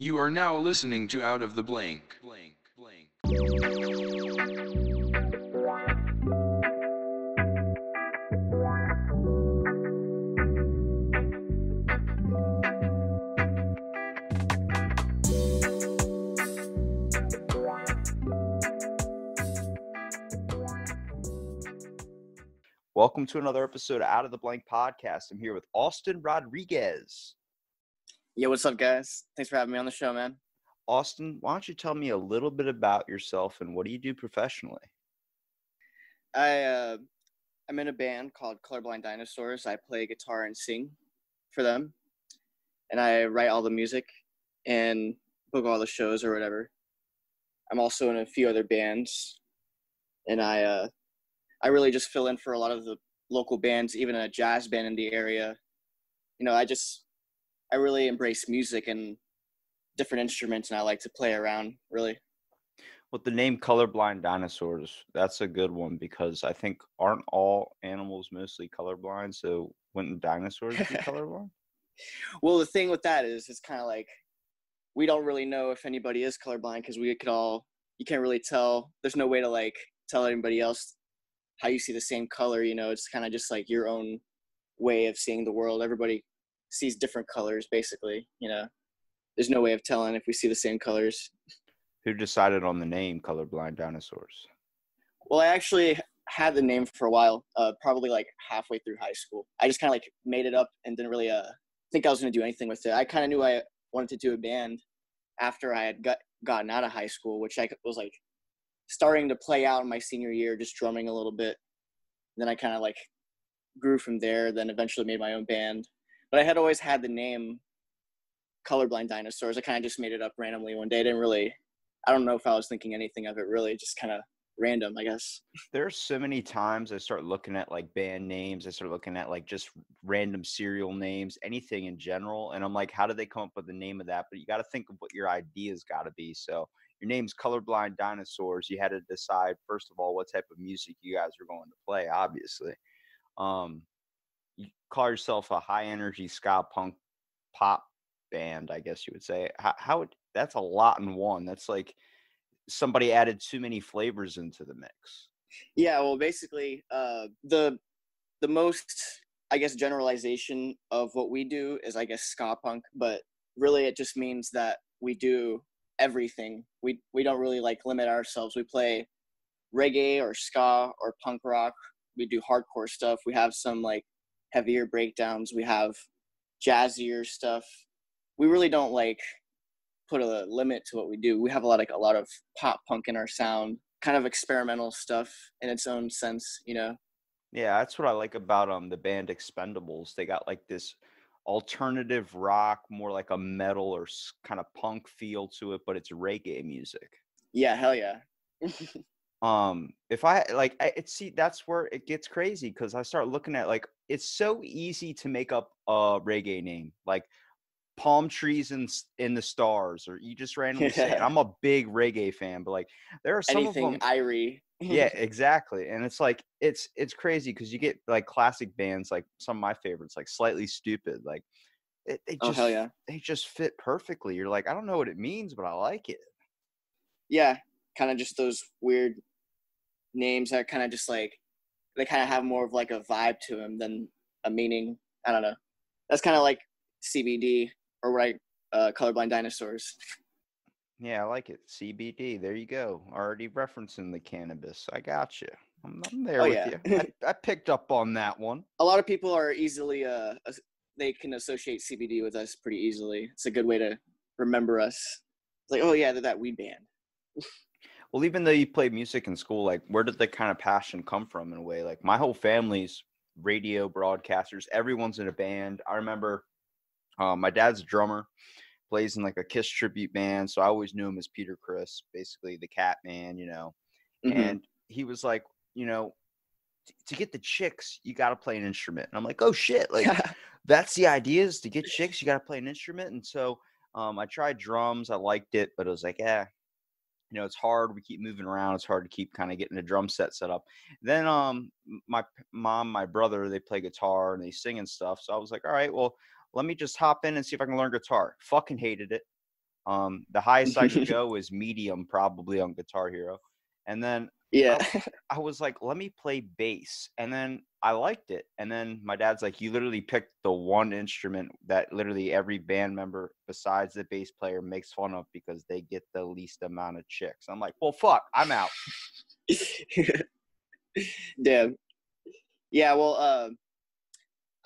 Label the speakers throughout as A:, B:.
A: You are now listening to Out of the Blank. Blank, blank.
B: Welcome to another episode of Out of the Blank podcast. I'm here with Austin Rodriguez.
C: Yo, what's up, guys? Thanks for having me on the show, man.
B: Austin, why don't you tell me a little bit about yourself and what do you do professionally?
C: I uh, I'm in a band called Colorblind Dinosaurs. I play guitar and sing for them, and I write all the music and book all the shows or whatever. I'm also in a few other bands, and I uh, I really just fill in for a lot of the local bands, even a jazz band in the area. You know, I just I really embrace music and different instruments, and I like to play around. Really.
B: With the name Colorblind Dinosaurs, that's a good one because I think aren't all animals mostly colorblind? So wouldn't dinosaurs be colorblind?
C: Well, the thing with that is, it's kind of like we don't really know if anybody is colorblind because we could all you can't really tell. There's no way to like tell anybody else how you see the same color. You know, it's kind of just like your own way of seeing the world. Everybody sees different colors, basically. You know, there's no way of telling if we see the same colors.
B: Who decided on the name Colorblind Dinosaurs?
C: Well, I actually had the name for a while, uh, probably like halfway through high school. I just kind of like made it up and didn't really uh, think I was going to do anything with it. I kind of knew I wanted to do a band after I had got gotten out of high school, which I was like starting to play out in my senior year, just drumming a little bit. then I kind of like grew from there. Then eventually made my own band. But I had always had the name Colorblind Dinosaurs. I kind of just made it up randomly one day. I didn't really. I don't know if I was thinking anything of it really. Just kind of random, I guess.
B: There's so many times I start looking at like band names. I start looking at like just random serial names, anything in general. And I'm like, how did they come up with the name of that? But you got to think of what your ideas got to be. So your name's Colorblind Dinosaurs. You had to decide, first of all, what type of music you guys were going to play, obviously. Um, call yourself a high energy ska punk pop band, I guess you would say. How, how would, that's a lot in one. That's like somebody added too many flavors into the mix.
C: Yeah, well, basically, uh, the the most I guess generalization of what we do is I guess ska punk, but really it just means that we do everything. We we don't really like limit ourselves. We play reggae or ska or punk rock. We do hardcore stuff. We have some like heavier breakdowns. We have jazzier stuff. We really don't like put a limit to what we do. We have a lot like a lot of pop punk in our sound, kind of experimental stuff in its own sense, you know.
B: Yeah, that's what I like about um the band Expendables. They got like this alternative rock, more like a metal or kind of punk feel to it, but it's reggae music.
C: Yeah, hell yeah.
B: um if i like I, it see that's where it gets crazy because i start looking at like it's so easy to make up a reggae name like palm trees in in the stars or you just randomly say it. I'm a big reggae fan but like there are some
C: Anything
B: of them
C: Irie.
B: yeah exactly and it's like it's it's crazy because you get like classic bands like some of my favorites like Slightly Stoopid like it, they
C: Oh
B: just
C: hell yeah.
B: they just fit perfectly you're like i don't know what it means but i like it
C: Yeah, kind of just those weird names that kind of just like they kind of have more of like a vibe to them than a meaning. I don't know. That's kind of like CBD or right uh, colorblind dinosaurs.
B: Yeah, I like it. CBD. There you go. Already referencing the cannabis. I got you. I'm, I'm there
C: Oh,
B: with
C: yeah.
B: you. I, I picked up on that one.
C: A lot of people are easily uh they can associate CBD with us pretty easily. It's a good way to remember us. It's like, oh yeah, they're that weed band.
B: Well, even though you played music in school, like where did the kind of passion come from in a way? Like my whole family's radio broadcasters. Everyone's in a band. I remember um, my dad's a drummer, plays in like a Kiss tribute band. So I always knew him as Peter Criss, basically the Cat Man, you know.
C: Mhm.
B: and he was like, you know, "T- to get the chicks, you got to play an instrument. And I'm like, oh shit, like that's the idea is to get chicks, you got to play an instrument. And so um, I tried drums, I liked it, but it was like, yeah, you know, it's hard. We keep moving around. It's hard to keep kind of getting a drum set set up. Then um, my mom, my brother, they play guitar and they sing and stuff. So I was like, all right, well, let me just hop in and see if I can learn guitar. Fucking hated it. Um, the highest I could go was medium, probably on Guitar Hero, and then
C: Yeah.
B: I was like, let me play bass. And then I liked it. And then my dad's like, you literally picked the one instrument that literally every band member besides the bass player makes fun of because they get the least amount of chicks. I'm like, well, fuck, I'm out.
C: Damn. Yeah, well, uh,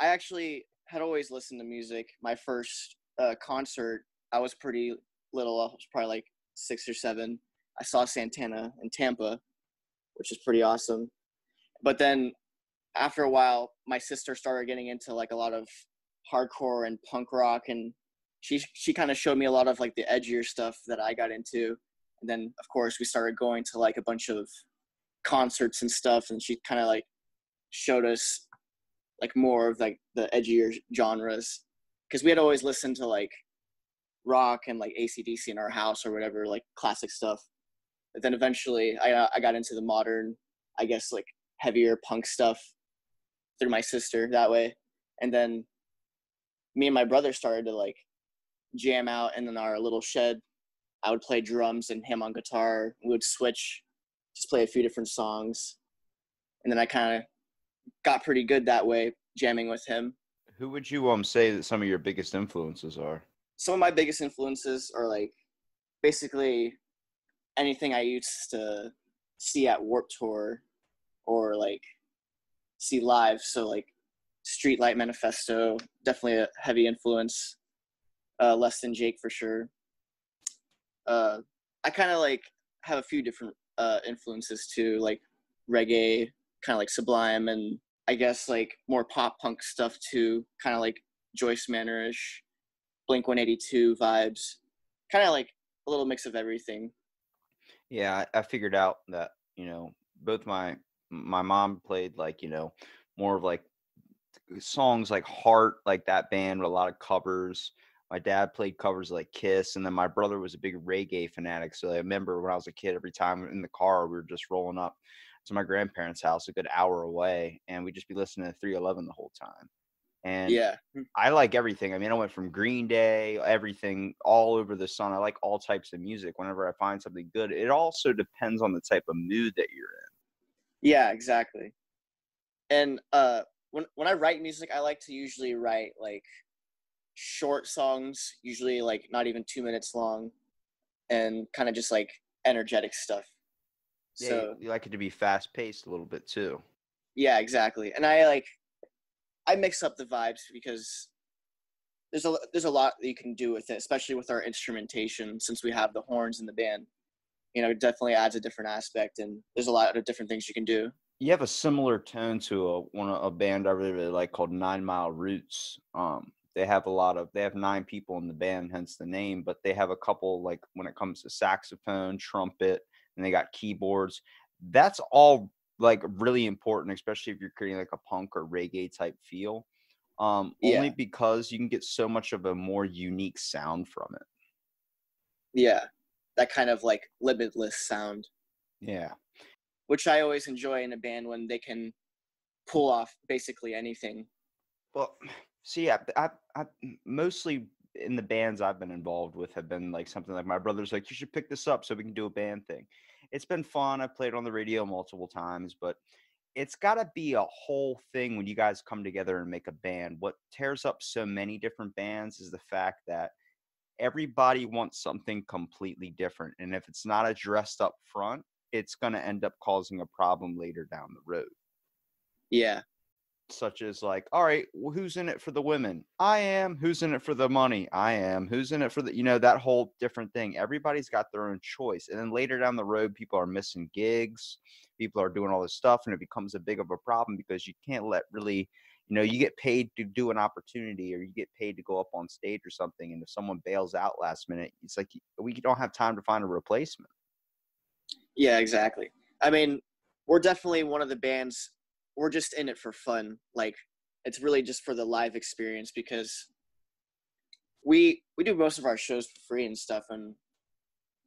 C: I actually had always listened to music. My first uh, concert, I was pretty little. I was probably like six or seven. I saw Santana in Tampa, which is pretty awesome. But then after a while, my sister started getting into like a lot of hardcore and punk rock, and she she kind of showed me a lot of like the edgier stuff that I got into. And then of course we started going to like a bunch of concerts and stuff, and she kind of like showed us like more of like the edgier genres because we had always listened to like rock and like ACDC in our house or whatever, like classic stuff. But then eventually I, uh, I got into the modern, I guess like heavier punk stuff through my sister that way. And then me and my brother started to like jam out and in our little shed. I would play drums and him on guitar. We would switch, just play a few different songs. And then I kind of got pretty good that way, jamming with him.
B: Who would you um say that some of your biggest influences are?
C: Some of my biggest influences are like basically anything I used to see at Warp Tour or like see live. So like Streetlight Manifesto, definitely a heavy influence. Uh, Less Than Jake for sure. Uh, I kind of like have a few different uh, influences too, like reggae, kind of like Sublime, and I guess like more pop punk stuff too, kind of like Joyce Manorish, Blink 182 vibes, kind of like a little mix of everything.
B: Yeah, I, figured out that you know both my my mom played like you know more of like uh, songs like Heart, like that band with a lot of covers. My dad played covers like Kiss, and then my brother was a big reggae fanatic. So I remember when I was a kid, every time in the car we were just rolling up to my grandparents' house, a good hour away, and we'd just be listening to 311 the whole time. And
C: Yeah,
B: I like everything. I mean, I went from Green Day, everything, all over the sun. I like all types of music. Whenever I find something good, it also depends on the type of mood that you're in.
C: yeah, exactly. And uh, when when I write music, I like to usually write like short songs, usually like not even two minutes long, and kind of just like energetic stuff.
B: Yeah,
C: So
B: you- you like it to be fast paced a little bit too.
C: Yeah, exactly. And I like I mix up the vibes because there's a there's a lot that you can do with it, especially with our instrumentation since we have the horns in the band. You know, it definitely adds a different aspect and there's a lot of different things you can do.
B: You have a similar tone to a one a band I really really like called Nine Mile Roots. Um, they have a lot of they have nine people in the band, hence the name. But they have a couple like when it comes to saxophone, trumpet, and they got keyboards. That's all like really important, especially if you're creating like a punk or reggae type feel. Um, only
C: Yeah.
B: because you can get so much of a more unique sound from it.
C: Yeah. That kind of like limitless sound,
B: Yeah.
C: which I always enjoy in a band when they can pull off basically anything.
B: Well, see, I, I, I mostly in the bands I've been involved with have been like something like my brother's like, you should pick this up so we can do a band thing. It's been fun. I've played on the radio multiple times, but it's got to be a whole thing when you guys come together and make a band. What tears up so many different bands is the fact that everybody wants something completely different. And if it's not addressed up front, it's going to end up causing a problem later down the road
C: Yeah.
B: Such as like, all right, well, who's in it for the women? I am. Who's in it for the money? I am. Who's in it for the, you know, that whole different thing. Everybody's got their own choice. And then later down the road, people are missing gigs. People are doing all this stuff, and it becomes a big of a problem because you can't let really, you know, you get paid to do an opportunity or you get paid to go up on stage or something. And if someone bails out last minute, it's like we don't have time to find a replacement.
C: Yeah, exactly. I mean, we're definitely one of the bands. We're just in it for fun. Like, it's really just for the live experience because we we do most of our shows for free and stuff, and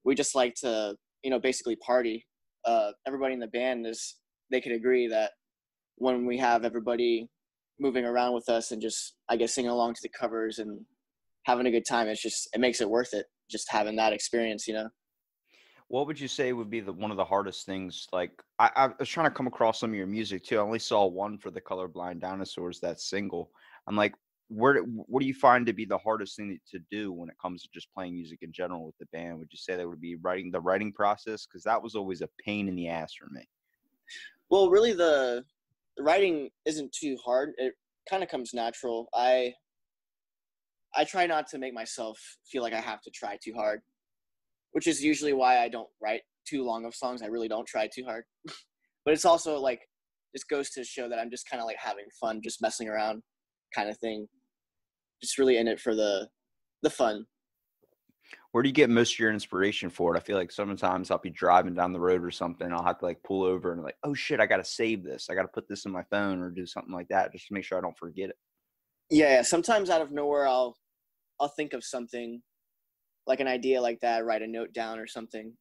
C: we just like to, you know, basically party. Uh, everybody in the band is they could agree that when we have everybody moving around with us and just, I guess, singing along to the covers and having a good time, it's just it makes it worth it. just having that experience, you know.
B: What would you say would be the one of the hardest things? Like I, I was trying to come across some of your music too. I only saw one for the Colorblind Dinosaurs, that single. I'm like, where what do you find to be the hardest thing to do when it comes to just playing music in general with the band? Would you say that would be writing the writing process? Because that was always a pain in the ass for me.
C: Well, really, the, the writing isn't too hard. It kind of comes natural. I I try not to make myself feel like I have to try too hard, which is usually why I don't write too long of songs. I really don't try too hard. but it's also like this goes to show that I'm just kind of like having fun, just messing around, kind of thing. Just really in it for the the fun.
B: Where do you get most of your inspiration for it? I feel like sometimes I'll be driving down the road or something. I'll have to like pull over and like, oh shit, I got to save this. I got to put this in my phone or do something like that just to make sure I don't forget it.
C: Yeah, yeah. Sometimes out of nowhere, I'll I'll think of something like an idea like that, write a note down or something.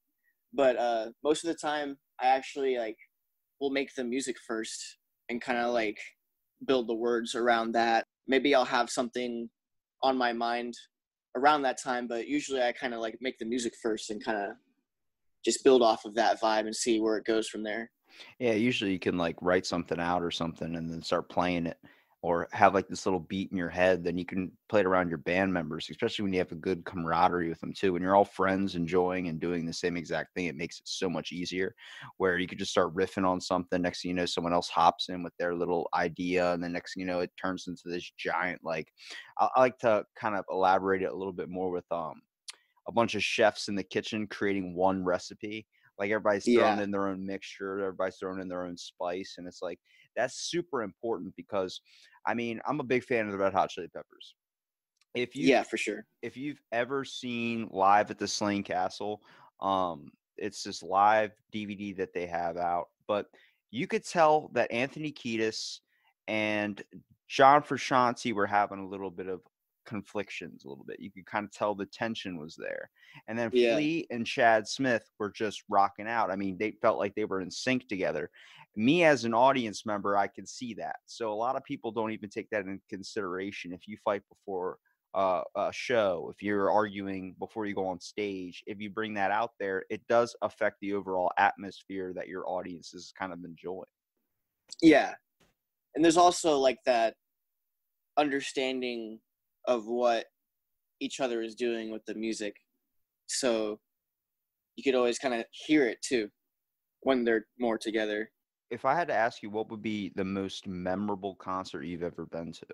C: But uh, most of the time, I actually like will make the music first and kind of like build the words around that. Maybe I'll have something on my mind around that time, but usually I kind of like make the music first and kind of just build off of that vibe and see where it goes from there.
B: Yeah, usually you can like write something out or something and then start playing it or have like this little beat in your head, then you can play it around your band members, especially when you have a good camaraderie with them too. When you're all friends enjoying and doing the same exact thing, it makes it so much easier where you could just start riffing on something. Next thing you know, someone else hops in with their little idea, and the next thing you know, it turns into this giant like I, I like to kind of elaborate it a little bit more with um a bunch of chefs in the kitchen creating one recipe. Like everybody's throwing
C: Yeah.
B: in their own mixture, everybody's throwing in their own spice, and it's like that's super important because I mean, I'm a big fan of the Red Hot Chili Peppers. If you
C: yeah, for sure.
B: if you've ever seen live at the Slane Castle, um, it's this live DVD that they have out. But you could tell that Anthony Kiedis and John Frusciante were having a little bit of conflictions, a little bit. You could kind of tell the tension was there. And then
C: Yeah.
B: Flea and Chad Smith were just rocking out. I mean, they felt like they were in sync together. Me as an audience member, I can see that. So a lot of people don't even take that in consideration. If you fight before uh, a show, if you're arguing before you go on stage, if you bring that out there, it does affect the overall atmosphere that your audience is kind of enjoying.
C: Yeah. And there's also like that understanding of what each other is doing with the music. So you could always kind of hear it too when they're more together.
B: If I had to ask you, what would be the most memorable concert you've ever been to?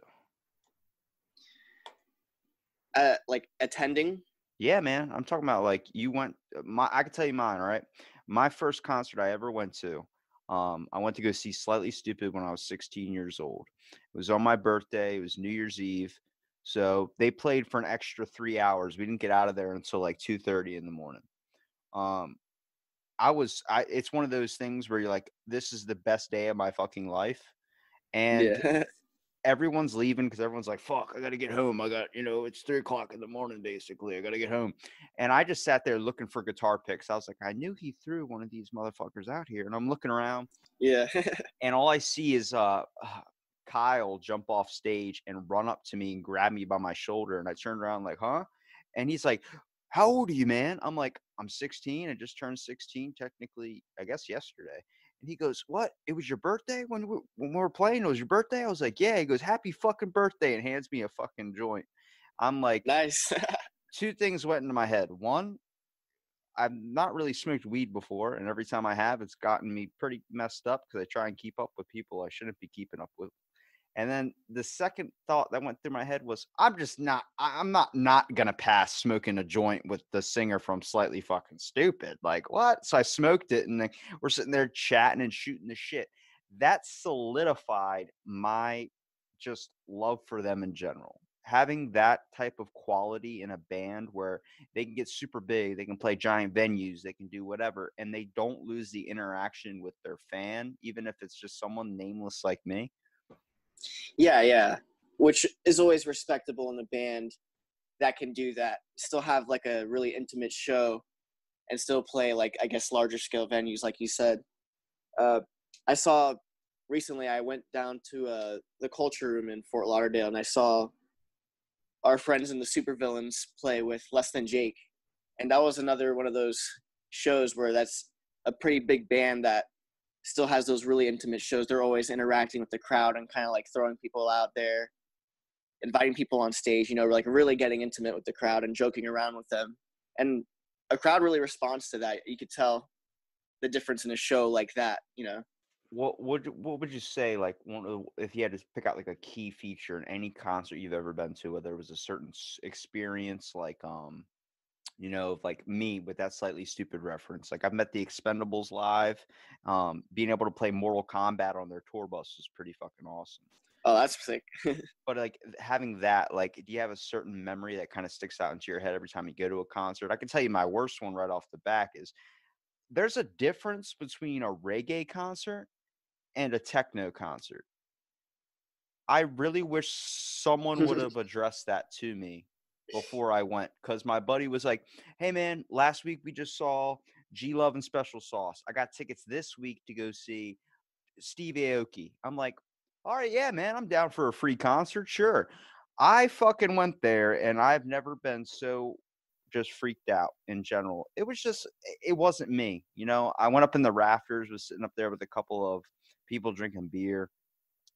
C: Uh, like attending.
B: Yeah, man. I'm talking about like you went. My I can tell you mine. Right, My first concert I ever went to. Um, I went to go see Slightly Stoopid when I was 16 years old. It was on my birthday. It was New Year's Eve. So they played for an extra three hours. We didn't get out of there until like 2:30 in the morning. Um, I was. I. It's one of those things where you're like, this is the best day of my fucking life, and
C: yeah.
B: everyone's leaving because everyone's like, fuck, I gotta get home. I got, you know, it's three o'clock in the morning, basically. I gotta get home. And I just sat there looking for guitar picks. I was like, I knew he threw one of these motherfuckers out here. And I'm looking around,
C: yeah.
B: and all I see is uh Kyle jump off stage and run up to me and grab me by my shoulder. And I turned around like, huh? And he's like, How old are you, man? I'm like, I'm 16. I just turned 16, technically, I guess yesterday. And he goes, What? It was your birthday when we, when we were playing? It was your birthday? I was like, Yeah. He goes, Happy fucking birthday, and hands me a fucking joint. I'm like,
C: nice.
B: two things went into my head. One, I've not really smoked weed before, and every time I have, it's gotten me pretty messed up because I try and keep up with people I shouldn't be keeping up with. And then the second thought that went through my head was, I'm just not, I'm not not gonna pass smoking a joint with the singer from Slightly Fucking Stoopid. Like what? So I smoked it, and we're sitting there chatting and shooting the shit. That solidified my just love for them in general. Having that type of quality in a band where they can get super big, they can play giant venues, they can do whatever, and they don't lose the interaction with their fan, even if it's just someone nameless like me.
C: Yeah, yeah. Which is always respectable in a band that can do that. Still have like a really intimate show and still play like I guess larger scale venues, like you said. Uh, I saw recently. I went down to uh, the Culture Room in Fort Lauderdale, and I saw our friends in the Supervillains play with Less Than Jake, and that was another one of those shows where that's a pretty big band that still has those really intimate shows. They're always interacting with the crowd and kind of like throwing people out there, inviting people on stage. You know, like really getting intimate with the crowd and joking around with them, and a crowd really responds to that. You could tell the difference in a show like that. You know.
B: What would what would you say like one of the, if you had to pick out like a key feature in any concert you've ever been to, whether it was a certain experience like um you know of like me with that Slightly Stoopid reference like i've met the expendables live um being able to play mortal kombat on their tour bus is pretty fucking awesome.
C: Oh, that's sick.
B: but like having that like do you have a certain memory that kind of sticks out into your head every time you go to a concert? I can tell you my worst one right off the back is there's a difference between a reggae concert and a techno concert. I really wish someone would have addressed that to me before I went because my buddy was like, "Hey man, last week we just saw G Love and Special Sauce. I got tickets this week to go see Steve Aoki." I'm like, "All right, yeah, man, I'm down for a free concert, sure." I fucking went there and I've never been so just freaked out in general. It was just it wasn't me, you know. I went up in the rafters, was sitting up there with a couple of people drinking beer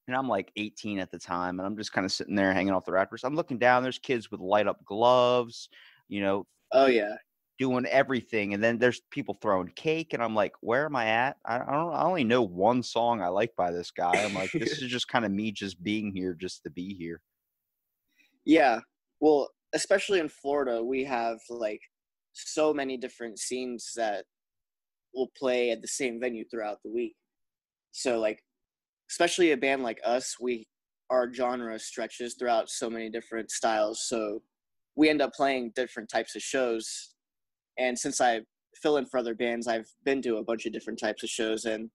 B: and I'm like 18 at the time, and I'm just kind of sitting there hanging off the rafters. I'm looking down. There's kids with light up gloves, you know,
C: Oh yeah.
B: doing everything, and then there's people throwing cake, and I'm like, where am I at? I, I don't. I only know one song I like by this guy. I'm like, this is just kind of me just being here, just to be here.
C: Yeah. Well, especially in Florida, we have like so many different scenes that will play at the same venue throughout the week. So like especially a band like us, we our genre stretches throughout so many different styles. So we end up playing different types of shows. And since I fill in for other bands, I've been to a bunch of different types of shows and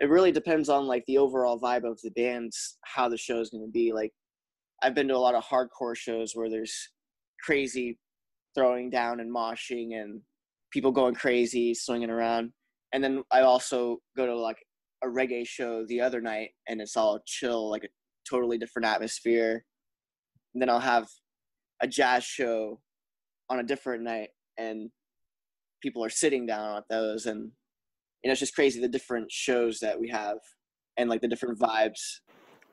C: it really depends on like the overall vibe of the bands, how the show is going to be. Like I've been to a lot of hardcore shows where there's crazy throwing down and moshing and people going crazy, swinging around. And then I also go to like a reggae show the other night and it's all chill, like a totally different atmosphere. And then I'll have a jazz show on a different night and people are sitting down at those and you know it's just crazy the different shows that we have and like the different vibes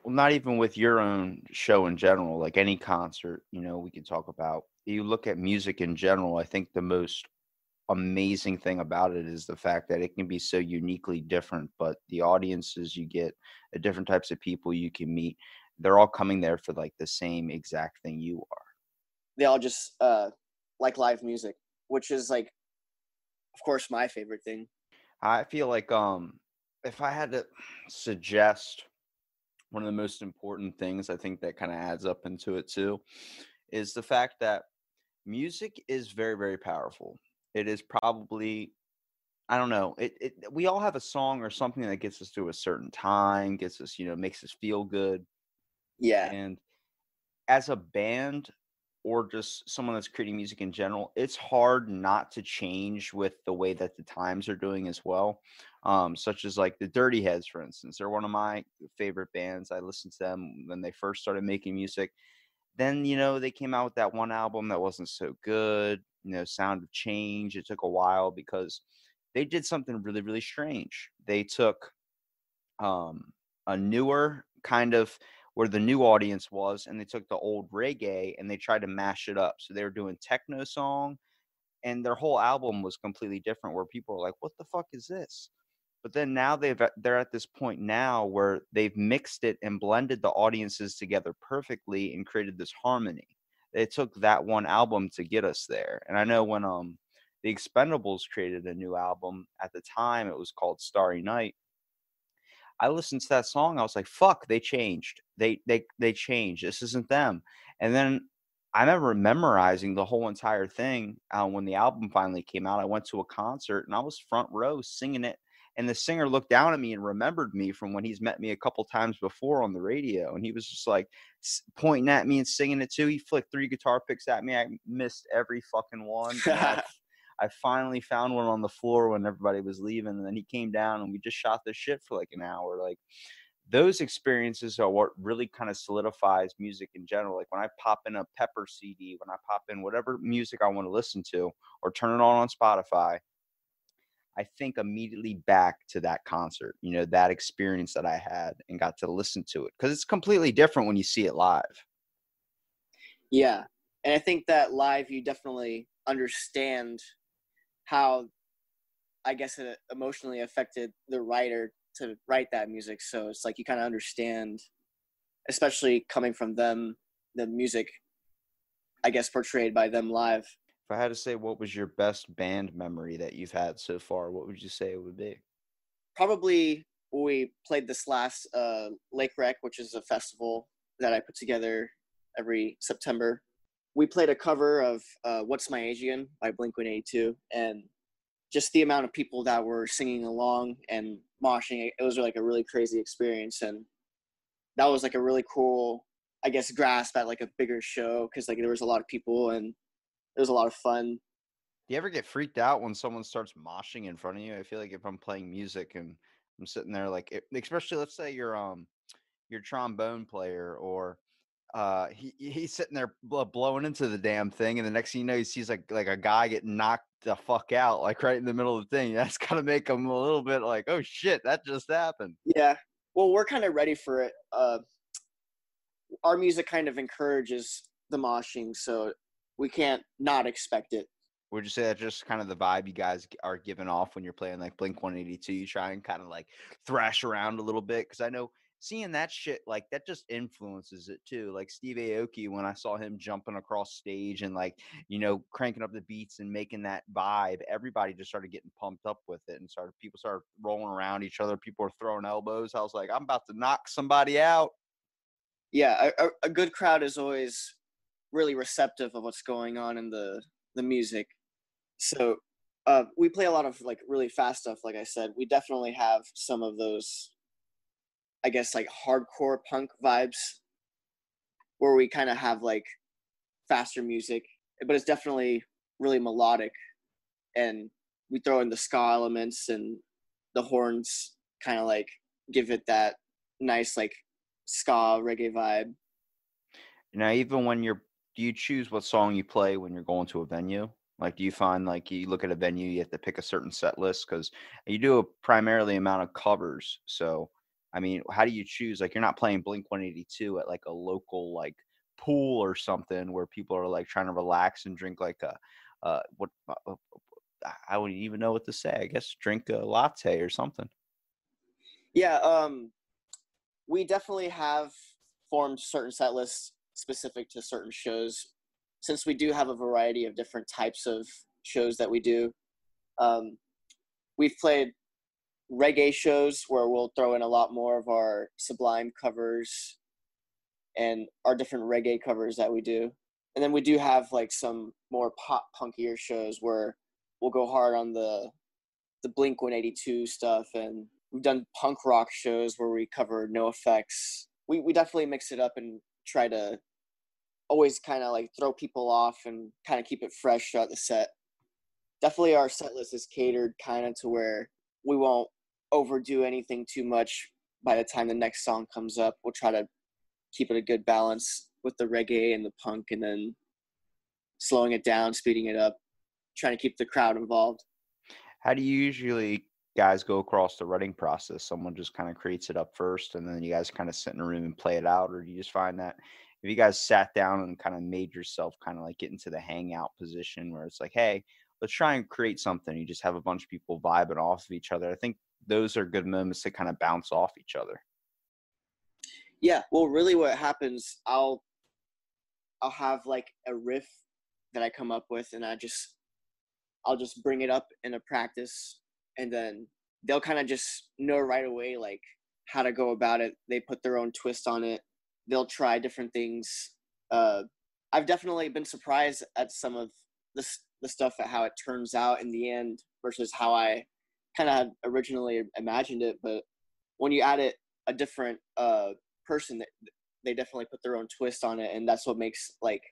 B: Well, not even with your own show in general, like any concert, you know, we can talk about. You look at music in general, I think the most amazing thing about it is the fact that it can be so uniquely different, but the audiences you get, the different types of people you can meet, they're all coming there for like the same exact thing you are.
C: they all just uh like live music which is like of course my favorite thing
B: I feel like um if I had to suggest one of the most important things I think that kind of adds up into it too is the fact that music is very very powerful. It is probably I don't know. It, it we all have a song or something that gets us through a certain time, gets us, you know, makes us feel good.
C: yeah
B: And as a band or just someone that's creating music in general, it's hard not to change with the way that the times are doing as well. Um, such as like the Dirty Heads, for instance. They're one of my favorite bands. I listened to them when they first started making music. Then, you know, they came out with that one album that wasn't so good, you know, Sound of Change. It took a while because they did something really, really strange. They took um, a newer kind of where the new audience was, and they took the old reggae and they tried to mash it up. So they were doing techno song, and their whole album was completely different. Where people were like, "What the fuck is this?" But then now they've they're at this point now where they've mixed it and blended the audiences together perfectly and created this harmony. It took that one album to get us there. And I know when um the Expendables created a new album at the time, it was called Starry Night. I listened to that song. I was like, "Fuck!" They changed. They they they changed. This isn't them. And then I remember memorizing the whole entire thing uh, when the album finally came out. I went to a concert and I was front row singing it. And the singer looked down at me and remembered me from when he's met me a couple times before on the radio. And he was just like pointing at me and singing it too. He flicked three guitar picks at me. I missed every fucking one. I I finally found one on the floor when everybody was leaving, and then he came down and we just shot this shit for like an hour. Like those experiences are what really kind of solidifies music in general. Like when I pop in a Pepper CD, when I pop in whatever music I want to listen to, or turn it on on Spotify, I think immediately back to that concert, you know, that experience that I had and got to listen to it because it's completely different when you see it live.
C: Yeah. And I think that live, you definitely understand how, I guess, it emotionally affected the writer to write that music. So it's like you kind of understand, especially coming from them, the music, I guess, portrayed by them live.
B: If I had to say what was your best band memory that you've had so far, what would you say it would be?
C: Probably we played this last uh, Lake Rec, which is a festival that I put together every September. We played a cover of uh, "What's My Again" by Blink One Eighty Two, and just the amount of people that were singing along and moshing, it was like a really crazy experience, and that was like a really cool, I guess, grasp at like a bigger show because like there was a lot of people and it was a lot of fun.
B: Do you ever get freaked out when someone starts moshing in front of you? I feel like if I'm playing music and I'm sitting there, like, especially let's say you're um your trombone player or uh he he's sitting there blowing into the damn thing and the next thing you know he sees like like a guy get knocked the fuck out like right in the middle of the thing that's gotta make him a little bit like oh shit that just happened
C: yeah well we're kind of ready for it uh our music kind of encourages the moshing so we can't not expect it.
B: Would you say that's just kind of the vibe you guys are giving off when you're playing like Blink 182? You try and kind of like thrash around a little bit because I know seeing that shit like that just influences it too. Like Steve Aoki, when I saw him jumping across stage and like you know cranking up the beats and making that vibe, everybody just started getting pumped up with it and started people started rolling around each other. People were throwing elbows. I was like, I'm about to knock somebody out.
C: Yeah, a, a good crowd is always really receptive of what's going on in the the music. So uh, we play a lot of like really fast stuff. Like I said, we definitely have some of those, I guess, like hardcore punk vibes, where we kind of have like faster music, but it's definitely really melodic, and we throw in the ska elements and the horns, kind of like give it that nice like ska reggae vibe.
B: Now, even when you're do you choose what song you play when you're going to a venue? Like, do you find like you look at a venue, you have to pick a certain set list because you do a primarily amount of covers. So, I mean, how do you choose? Like, you're not playing Blink 182 at like a local like pool or something where people are like trying to relax and drink like a uh, what uh, I wouldn't even know what to say. I guess drink a latte or something.
C: Yeah, um, we definitely have formed certain set lists specific to certain shows since we do have a variety of different types of shows that we do um, we've played reggae shows where we'll throw in a lot more of our sublime covers and our different reggae covers that we do. And then we do have like some more pop punkier shows where we'll go hard on the the blink 182 stuff and we've done punk rock shows where we cover NOFX we, we definitely mix it up and try to always kind of like throw people off and kind of keep it fresh throughout the set. Definitely, our set list is catered kind of to where we won't overdo anything too much by the time the next song comes up. We'll try to keep it a good balance with the reggae and the punk, and then slowing it down, speeding it up, trying to keep the crowd involved.
B: How do you usually guys go across the writing process? Someone just kind of creates it up first, and then you guys kind of sit in a room and play it out, or you just find that if you guys sat down and kind of made yourself kind of like get into the hangout position where it's like, hey, let's try and create something. You just have a bunch of people vibing off of each other. I think those are good moments to kind of bounce off each other.
C: Yeah, well, really, what happens, I'll I'll have like a riff that I come up with, and I just I'll just bring it up in a practice, and then they'll kind of just know right away like how to go about it. They put their own twist on it, they'll try different things. Uh, I've definitely been surprised at some of the the stuff at how it turns out in the end versus how I kind of originally imagined it. But when you add it a different uh, person, they definitely put their own twist on it, and that's what makes like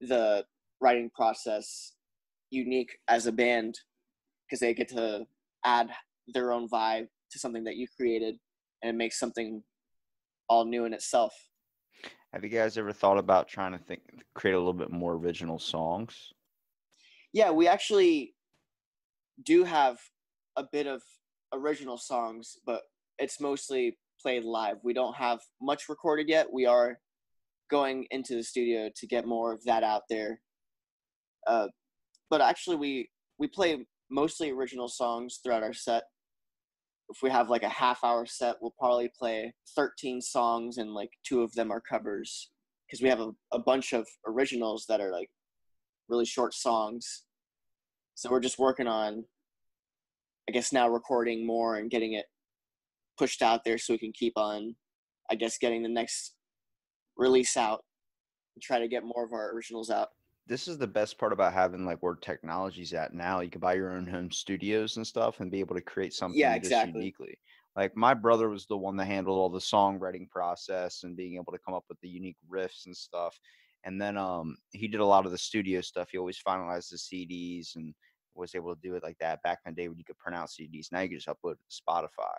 C: the writing process unique as a band because they get to add their own vibe to something that you created and it makes something all new in itself.
B: Have you guys ever thought about trying to think create a little bit more original songs?
C: Yeah, we actually do have a bit of original songs, but it's mostly played live. We don't have much recorded yet. We are going into the studio to get more of that out there. Uh, but actually, we we play mostly original songs throughout our set. If we have like a half hour set, we'll probably play 13 songs and like two of them are covers because we have a, a bunch of originals that are like really short songs. So we're just working on, I guess, now recording more and getting it pushed out there so we can keep on, I guess, getting the next release out and try to get more of our originals out.
B: This is the best part about having like where technology's at now. You can buy your own home studios and stuff and be able to create something
C: Yeah,
B: just
C: exactly.
B: uniquely. Like my brother was the one that handled all the songwriting process and being able to come up with the unique riffs and stuff. And then um he did a lot of the studio stuff. He always finalized the CDs and was able to do it like that back in the day when you could print out CDs. Now you can just upload to Spotify.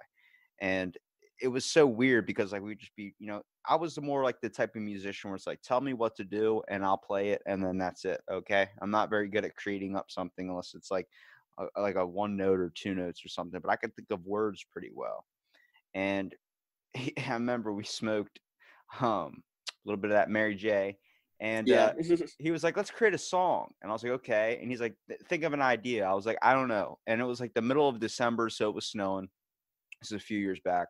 B: And it was so weird because like we'd just be, you know, I was more like the type of musician where it's like, tell me what to do and I'll play it and then that's it. Okay. I'm not very good at creating up something unless it's like a, like a one note or two notes or something, but I could think of words pretty well. And he, I remember we smoked um a little bit of that Mary J. And
C: Yeah.
B: uh, he was like, let's create a song. And I was like, okay. And he's like, think of an idea. I was like, I don't know. And it was like the middle of December, so it was snowing. This is a few years back.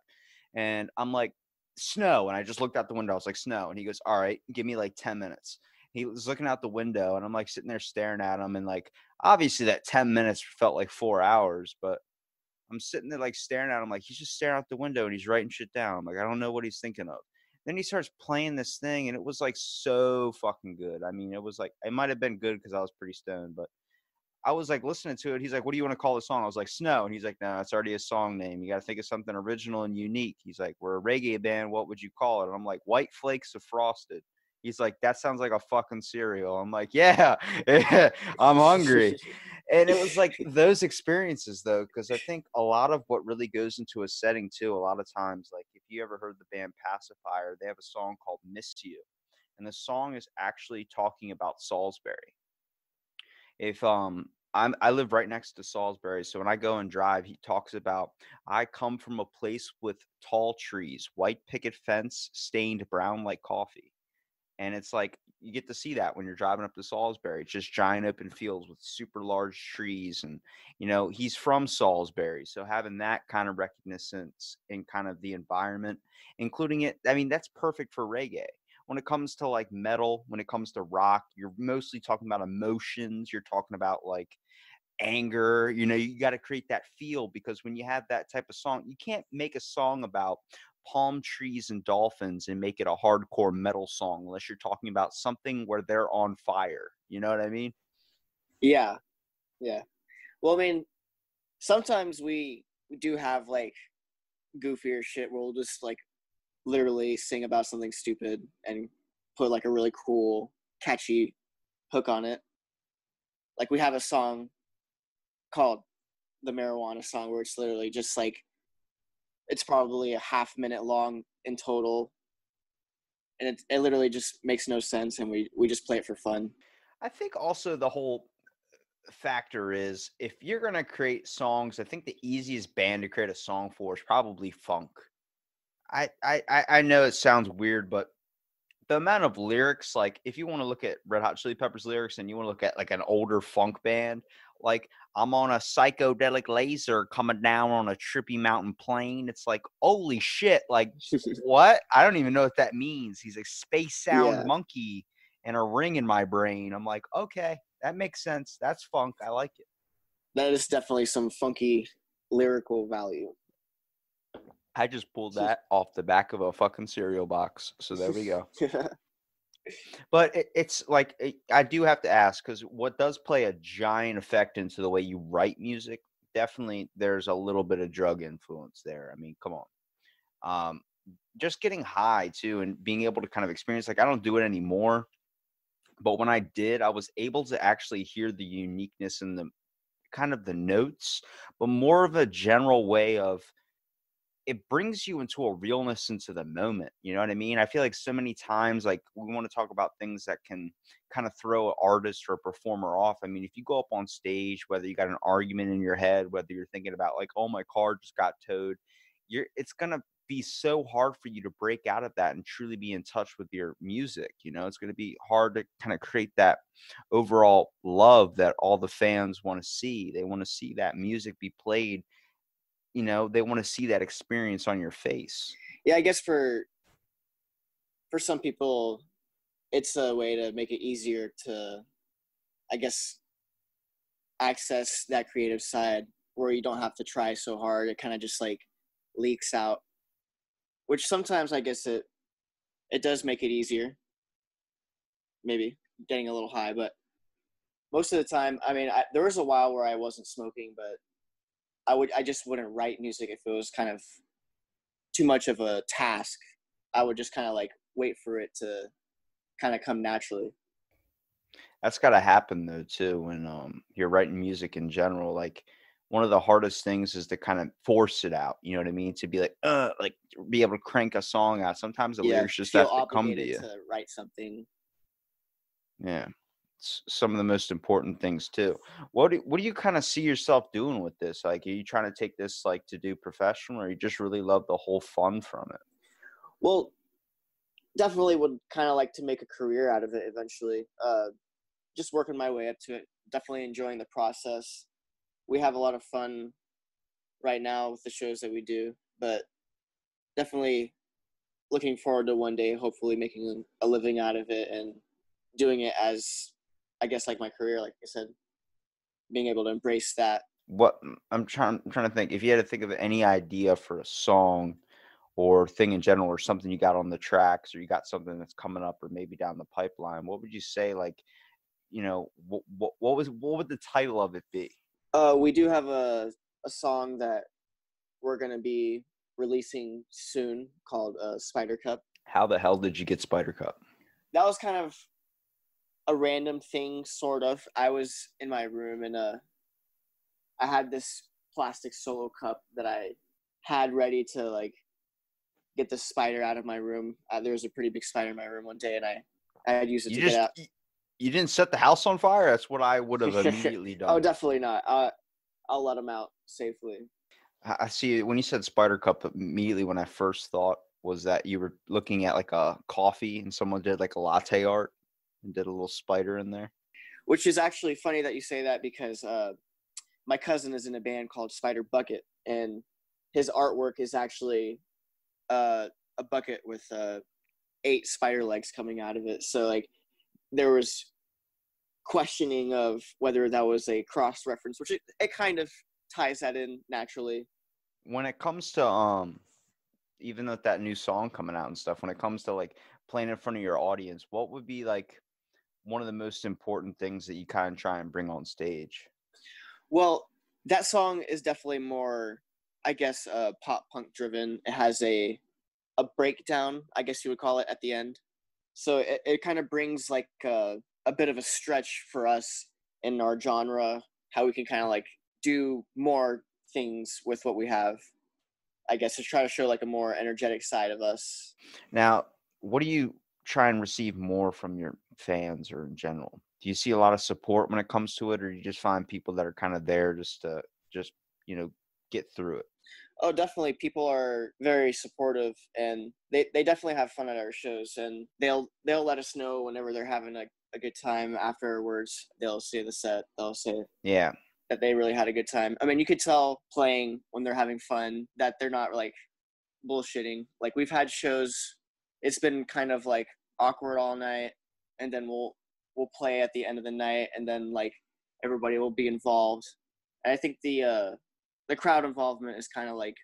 B: And I'm like, snow. And I just looked out the window. I was like, snow. And he goes, all right, give me like 10 minutes. He was looking out the window and I'm like sitting there staring at him. And like, obviously that 10 minutes felt like four hours, but I'm sitting there like staring at him, like he's just staring out the window and he's writing shit down. I'm like, I don't know what he's thinking of. Then he starts playing this thing and it was like so fucking good. I mean, it was like, it might have been good because I was pretty stoned, but I was like listening to it. He's like, "What do you want to call the song?" I was like, "Snow," and he's like, "No, it's already a song name. You got to think of something original and unique." He's like, "We're a reggae band. What would you call it?" And I'm like, "White Flakes of Frosted." He's like, "That sounds like a fucking cereal." I'm like, "Yeah, I'm hungry." and it was like those experiences though, because I think a lot of what really goes into a setting too. A lot of times, like if you ever heard the band Pacifier, they have a song called "Miss You," and the song is actually talking about Salisbury if um I'm I live right next to Salisbury, so when I go and drive, he talks about I come from a place with tall trees, white picket fence, stained brown like coffee. And it's like you get to see that when you're driving up to Salisbury. It's just giant open fields with super large trees. And, you know, he's from Salisbury. So having that kind of recognition in kind of the environment, including it, I mean, that's perfect for reggae when it comes to like metal, when it comes to rock, you're mostly talking about emotions. You're talking about like anger. You know, you got to create that feel because when you have that type of song, you can't make a song about palm trees and dolphins and make it a hardcore metal song unless you're talking about something where they're on fire. You know what I mean?
C: Yeah, yeah. Well, I mean, sometimes we do have like goofier shit where we'll just like literally sing about something stupid and put like a really cool, catchy hook on it. Like we have a song called the marijuana song where it's literally just like it's probably a half minute long in total and it, it literally just makes no sense and we we just play it for fun
B: I think also the whole factor is if you're going to create songs, I think the easiest band to create a song for is probably funk. I, I I know it sounds weird, but the amount of lyrics, like if you want to look at Red Hot Chili Peppers lyrics and you want to look at like an older funk band, like I'm on a psychedelic laser coming down on a trippy mountain plane. It's like, holy shit, like what? I don't even know what that means. He's a space sound
C: Yeah.
B: monkey and a ring in my brain. I'm like, okay, that makes sense. That's funk. I like it.
C: that is definitely some funky lyrical value
B: I just pulled that off the back of a fucking cereal box. So there we go. But it, it's like it, I do have to ask because what does play a giant effect into the way you write music? Definitely, there's a little bit of drug influence there. I mean, come on. Um, just getting high too, and being able to kind of experience. Like I don't do it anymore, but when I did, I was able to actually hear the uniqueness in the kind of the notes, but more of a general way of it brings you into a realness into the moment. You know what I mean? I feel like so many times, like we want to talk about things that can kind of throw an artist or a performer off. I mean, if you go up on stage, whether you got an argument in your head, whether you're thinking about like, oh, my car just got towed, you're it's gonna be so hard for you to break out of that and truly be in touch with your music. You know, it's going to be hard to kind of create that overall love that all the fans want to see. They want to see that music be played. You know, they want to see that experience on your face.
C: Yeah, I guess for for some people, it's a way to make it easier to, I guess, access that creative side where you don't have to try so hard. It kind of just like leaks out which sometimes I guess it it does make it easier. Maybe getting a little high, but most of the time, I mean, I, there was a while where I wasn't smoking, but I would I just wouldn't write music if it was kind of too much of a task. I would just kind of like wait for it to kind of come naturally.
B: That's got to happen though too when um you're writing music in general like one of the hardest things is to kind of force it out. You know what I mean? To be like, uh, like be able to crank a song out. Sometimes the yeah, lyrics just have to come to you. To
C: write something.
B: Yeah, some of the most important things too. What do what do you kind of see yourself doing with this? Like, are you trying to take this like to do professional, or you just really love the whole fun from it?
C: Well, definitely would kind of like to make a career out of it eventually. Uh, just working my way up to it. Definitely enjoying the process we have a lot of fun right now with the shows that we do, but definitely looking forward to one day hopefully making a living out of it and doing it as I guess like my career, like I said, being able to embrace that.
B: What I'm trying I'm trying to think if you had to think of any idea for a song or thing in general or something you got on the tracks or you got something that's coming up or maybe down the pipeline, what would you say like you know what what, what was what would the title of it be?
C: Uh, we do have a a song that we're gonna be releasing soon called uh, Spider Cup.
B: How the hell did you get Spider Cup?
C: That was kind of a random thing, sort of. I was in my room and uh, I had this plastic solo cup that I had ready to like get the spider out of my room. Uh, there was a pretty big spider in my room one day, and I I had used it you to just, get out
B: you didn't set the house on fire. That's what I would have immediately done.
C: oh, definitely not. Uh, I'll let them out safely.
B: I see. When you said Spider Cup, immediately when I first thought was that you were looking at like a coffee and someone did like a latte art and did a little spider in there.
C: Which is actually funny that you say that because uh, my cousin is in a band called Spider Bucket, and his artwork is actually uh, a bucket with uh, eight spider legs coming out of it. So like there was questioning of whether that was a cross reference, which it, it kind of ties that in naturally.
B: When it comes to um even with that new song coming out and stuff, when it comes to like playing in front of your audience, what would be like one of the most important things that you kind of try and bring on stage?
C: Well, that song is definitely more, I guess, uh, pop punk driven. It has a a breakdown, I guess you would call it, at the end so it, it kind of brings like a, a bit of a stretch for us in our genre how we can kind of like do more things with what we have i guess to try to show like a more energetic side of us
B: now what do you try and receive more from your fans or in general do you see a lot of support when it comes to it or do you just find people that are kind of there just to just you know get through it
C: Oh, definitely. People are very supportive, and they, they definitely have fun at our shows, and they'll they'll let us know whenever they're having a, a good time. Afterwards, they'll see the set. They'll say,
B: yeah,
C: that they really had a good time. I mean, you could tell playing when they're having fun that they're not like bullshitting. Like we've had shows, it's been kind of like awkward all night, and then we'll we'll play at the end of the night, and then like everybody will be involved. And I think the uh, the crowd involvement is kind of like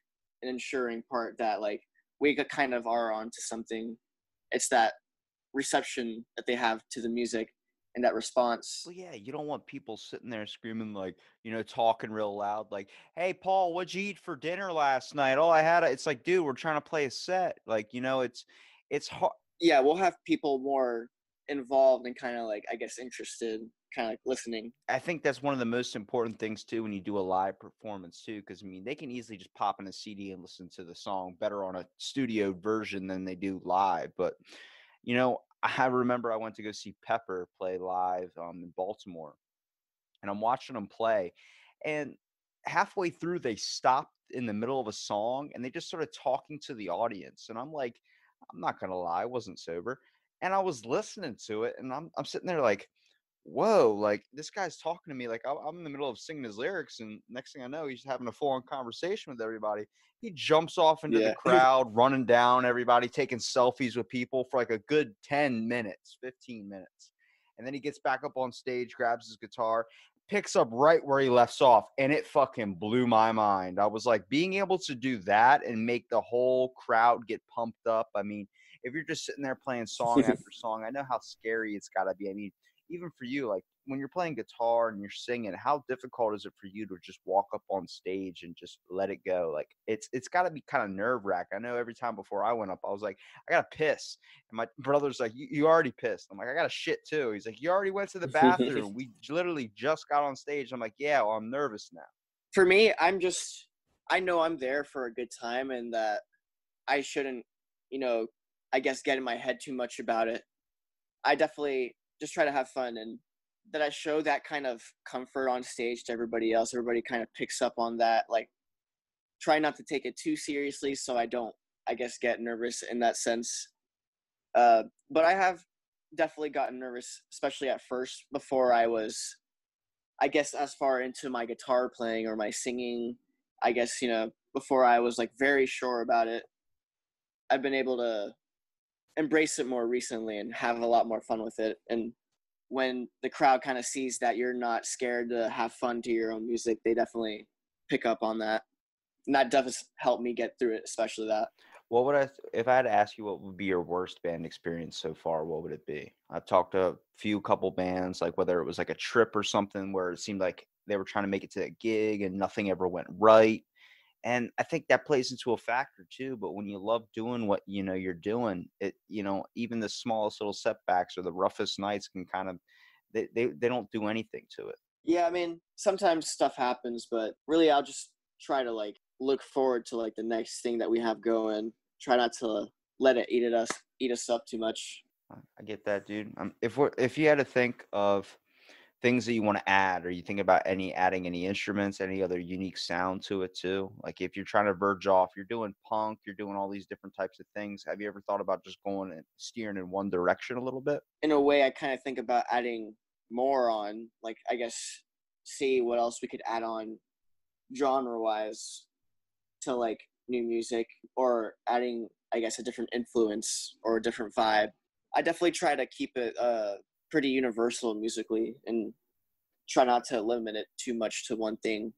C: an ensuring part that like we kind of are onto something. It's that reception that they have to the music and that response.
B: Well, yeah, you don't want people sitting there screaming like, you know, talking real loud, like, "Hey, Paul, what'd you eat for dinner last night?" Oh, I had a. It's like, dude, we're trying to play a set. Like, you know, it's it's hard.
C: Yeah, we'll have people more involved and kind of like, I guess, interested kind of listening.
B: I think that's one of the most important things too when you do a live performance too, because I mean they can easily just pop in a CD and listen to the song better on a studio version than they do live. But you know, I remember I went to go see Pepper play live um, in Baltimore, and I'm watching them play, and halfway through they stopped in the middle of a song and they just started talking to the audience, and I'm like, I'm not gonna lie, I wasn't sober, and I was listening to it, and I'm I'm sitting there like whoa, like this guy's talking to me like I'm in the middle of singing his lyrics, and next thing I know, he's having a full on conversation with everybody. He jumps off into
C: Yeah.
B: the crowd, running down everybody, taking selfies with people for like a good 10 minutes, 15 minutes. And then he gets back up on stage, grabs his guitar, picks up right where he left off, and it fucking blew my mind. I was like, being able to do that and make the whole crowd get pumped up. I mean, if you're just sitting there playing song after song, I know how scary it's got to be. I mean, even for you, like when you're playing guitar and you're singing, how difficult is it for you to just walk up on stage and just let it go? Like it's it's got to be kind of nerve wracking. I know every time before I went up, I was like, I gotta piss, and my brother's like, you, you already pissed. I'm like, I gotta shit too. He's like, you already went to the bathroom. we literally just got on stage. I'm like, yeah, well, I'm nervous now.
C: For me, I'm just I know I'm there for a good time and that I shouldn't, you know, I guess get in my head too much about it. I definitely just try to have fun and that I show that kind of comfort on stage to everybody else. Everybody kind of picks up on that. Like try not to take it too seriously so I don't I guess get nervous in that sense. Uh but I have definitely gotten nervous, especially at first before I was I guess as far into my guitar playing or my singing, I guess, you know, before I was like very sure about it. I've been able to embrace it more recently and have a lot more fun with it. And when the crowd kind of sees that you're not scared to have fun to your own music, they definitely pick up on that. And that does help me get through it, especially that.
B: What would I, if I had to ask you what would be your worst band experience so far, what would it be? I've talked to a few couple bands, like whether it was like a trip or something where it seemed like they were trying to make it to a gig and nothing ever went right. And I think that plays into a factor too. But when you love doing what you know you're doing, it you know, even the smallest little setbacks or the roughest nights can kind of they, they, they don't do anything to it.
C: Yeah, I mean, sometimes stuff happens, but really I'll just try to like look forward to like the next thing that we have going. Try not to let it eat at us eat us up too much.
B: I get that, dude. Um, if we're if you had to think of things that you want to add, or you think about any adding any instruments, any other unique sound to it too. Like if you're trying to verge off, you're doing punk, you're doing all these different types of things. Have you ever thought about just going and steering in one direction a little bit?
C: in a way, I kind of think about adding more on, like I guess, see what else we could add on, genre wise, to like new music or adding, I guess, a different influence or a different vibe. I definitely try to keep it uh pretty universal musically and try not to limit it too much to one thing.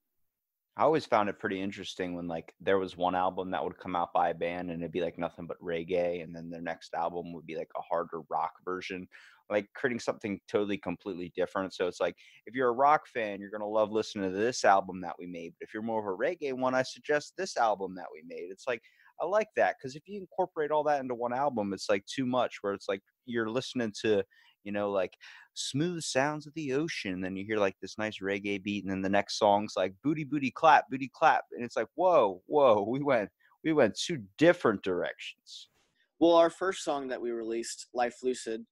B: I always found it pretty interesting when like there was one album that would come out by a band and it'd be like nothing but reggae, and then their next album would be like a harder rock version, like creating something totally completely different. So it's like if you're a rock fan, you're gonna love listening to this album that we made. But if you're more of a reggae one, I suggest this album that we made. It's like I like that because if you incorporate all that into one album, it's like too much. Where it's like you're listening to you know, like smooth sounds of the ocean. And then you hear like this nice reggae beat, and then the next song's like booty booty clap, booty clap, and it's like whoa, whoa, we went we went two different directions.
C: Well, our first song that we released, Life Lucid,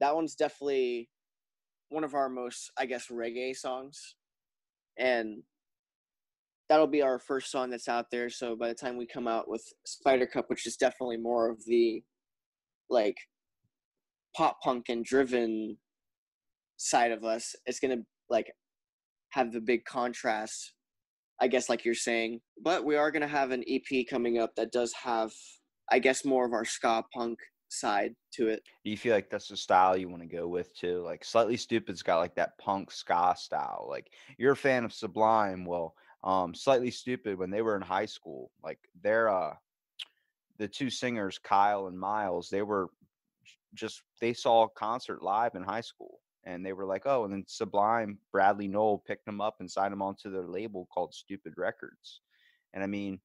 C: that one's definitely one of our most, I guess, reggae songs. And that'll be our first song that's out there. So by the time we come out with Spider Cup, which is definitely more of the like pop punk and driven side of us, it's gonna like have the big contrast, I guess, like you're saying. But we are gonna have an EP coming up that does have I guess more of our ska punk side to it.
B: Do you feel like that's the style you want to go with too? Like Slightly Stoopid's got like that punk ska style. Like you're a fan of Sublime. Well, um, Slightly Stupid when they were in high school, like they're uh the two singers, Kyle and Miles, they were just they saw a concert live in high school and they were like, oh, and then Sublime, Bradley Nowell picked them up and signed them onto their label called Stoopid Records. And I mean,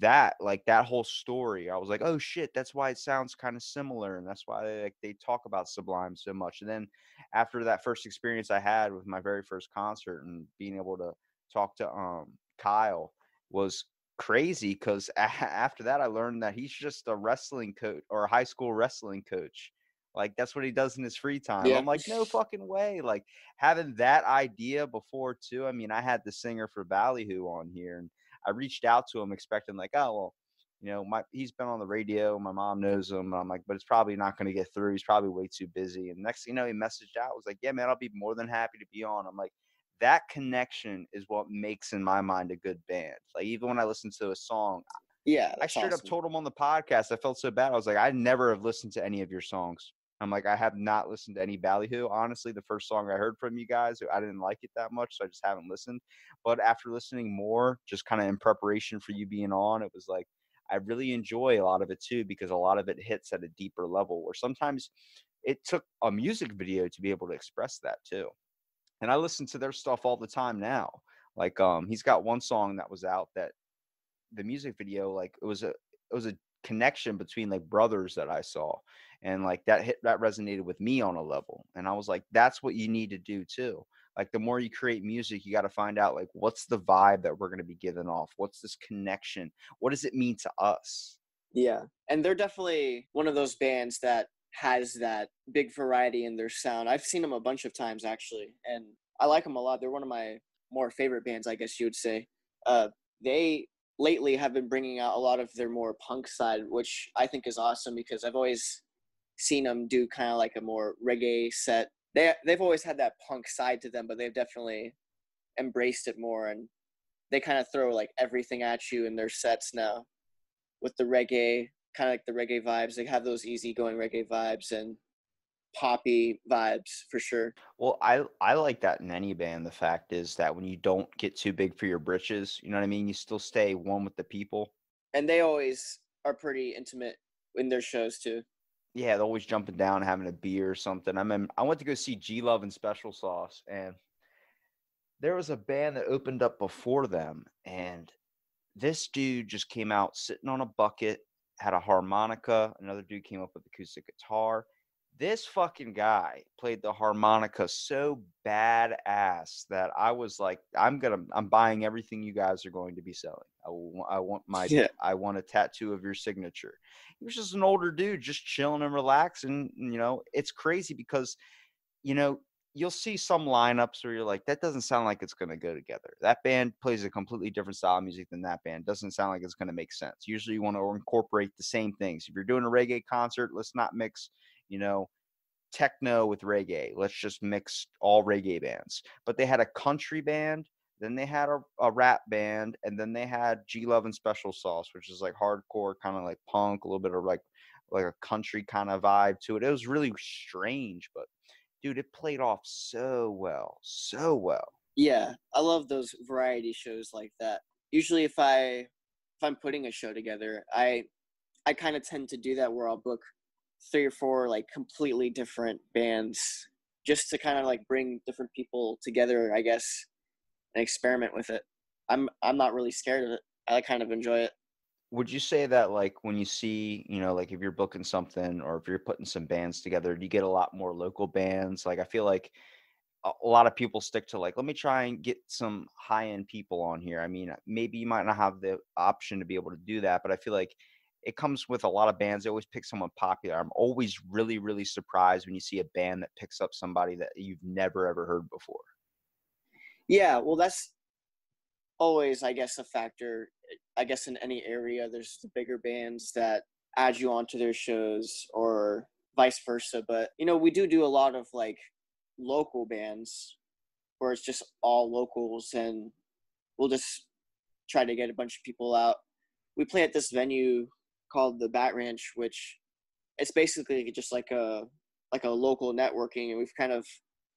B: that like that whole story i was like oh shit that's why it sounds kind of similar and that's why like they talk about sublime so much and then after that first experience i had with my very first concert and being able to talk to um kyle was crazy because after that i learned that he's just a wrestling coach or a high school wrestling coach like that's what he does in his free time
C: Yeah.
B: i'm like no fucking way like having that idea before too i mean i had the singer for ballyhoo on here and I reached out to him expecting like, oh well, you know, my he's been on the radio, my mom knows him. And I'm like, but it's probably not going to get through. He's probably way too busy. And next thing you know, he messaged out, was like, yeah, man, I'll be more than happy to be on. I'm like, that connection is what makes in my mind a good band. Like even when I listen to a song,
C: Yeah,
B: I straight up told him on the podcast. I felt so bad. I was like, I never have listened to any of your songs. I'm like, I have not listened to any Ballyhoo. Honestly, the first song I heard from you guys, I didn't like it that much, so I just haven't listened. But after listening more, just kind of in preparation for you being on, it was like I really enjoy a lot of it too because a lot of it hits at a deeper level. Where sometimes it took a music video to be able to express that too. And I listen to their stuff all the time now. Like, um, he's got one song that was out that the music video like it was a it was a connection between like brothers that I saw and like that hit that resonated with me on a level and I was like that's what you need to do too like the more you create music you got to find out like what's the vibe that we're going to be giving off what's this connection what does it mean to us
C: Yeah, and they're definitely one of those bands that has that big variety in their sound. I've seen them a bunch of times actually, and I like them a lot. They're one of my more favorite bands, I guess you would say. Uh, they lately have been bringing out a lot of their more punk side, which I think is awesome because I've always seen them do kind of like a more reggae set. They they've always had that punk side to them, but they've definitely embraced it more, and they kind of throw like everything at you in their sets now with the reggae, kind of like the reggae vibes. They have those easygoing reggae vibes and poppy vibes for sure.
B: well i i like that in any band the fact is that when you don't get too big for your britches you know what i mean you still stay one with the people
C: And they always are pretty intimate in their shows too.
B: Yeah, they're always jumping down, having a beer or something. I mean, I went to go see G Love and Special Sauce, and there was a band that opened up before them, and this dude just came out sitting on a bucket, had a harmonica. Another dude came up with acoustic guitar. This fucking guy played the harmonica so badass that I was like, I'm gonna, I'm buying everything you guys are going to be selling. I, I want my,
C: Yeah.
B: I want a tattoo of your signature. He was just an older dude just chilling and relaxing you know it's crazy because you know you'll see some lineups where you're like that doesn't sound like it's going to go together. That band plays a completely different style of music than that band. Doesn't sound like it's going to make sense. Usually you want to incorporate the same things. If you're doing a reggae concert let's not mix you know techno with reggae let's just mix all reggae bands but they had a country band then they had a, a rap band, and then they had G Love and Special Sauce, which is like hardcore, kind of like punk, a little bit of like like a country kind of vibe to it. It was really strange, but dude, it played off so well, so well.
C: Yeah, I love those variety shows like that. Usually if I if I'm putting a show together, I I kind of tend to do that where I'll book three or four like completely different bands just to kind of like bring different people together, I guess, and experiment with it. I'm I'm not really scared of it. I kind of enjoy it.
B: Would you say that like when you see, you know, like if you're booking something or if you're putting some bands together, do you get a lot more local bands? Like I feel like a a lot of people stick to like, let me try and get some high end people on here. I mean, maybe you might not have the option to be able to do that, but I feel like it comes with a lot of bands. They always pick someone popular. I'm always really, really surprised when you see a band that picks up somebody that you've never ever heard before.
C: Yeah, well, that's always, I guess, a factor. I guess in any area, there's the bigger bands that add you onto their shows, or vice versa. But you know, we do do a lot of like local bands, where it's just all locals, and we'll just try to get a bunch of people out. We play at this venue called the Bat Ranch, which it's basically just like a like a local networking, and we've kind of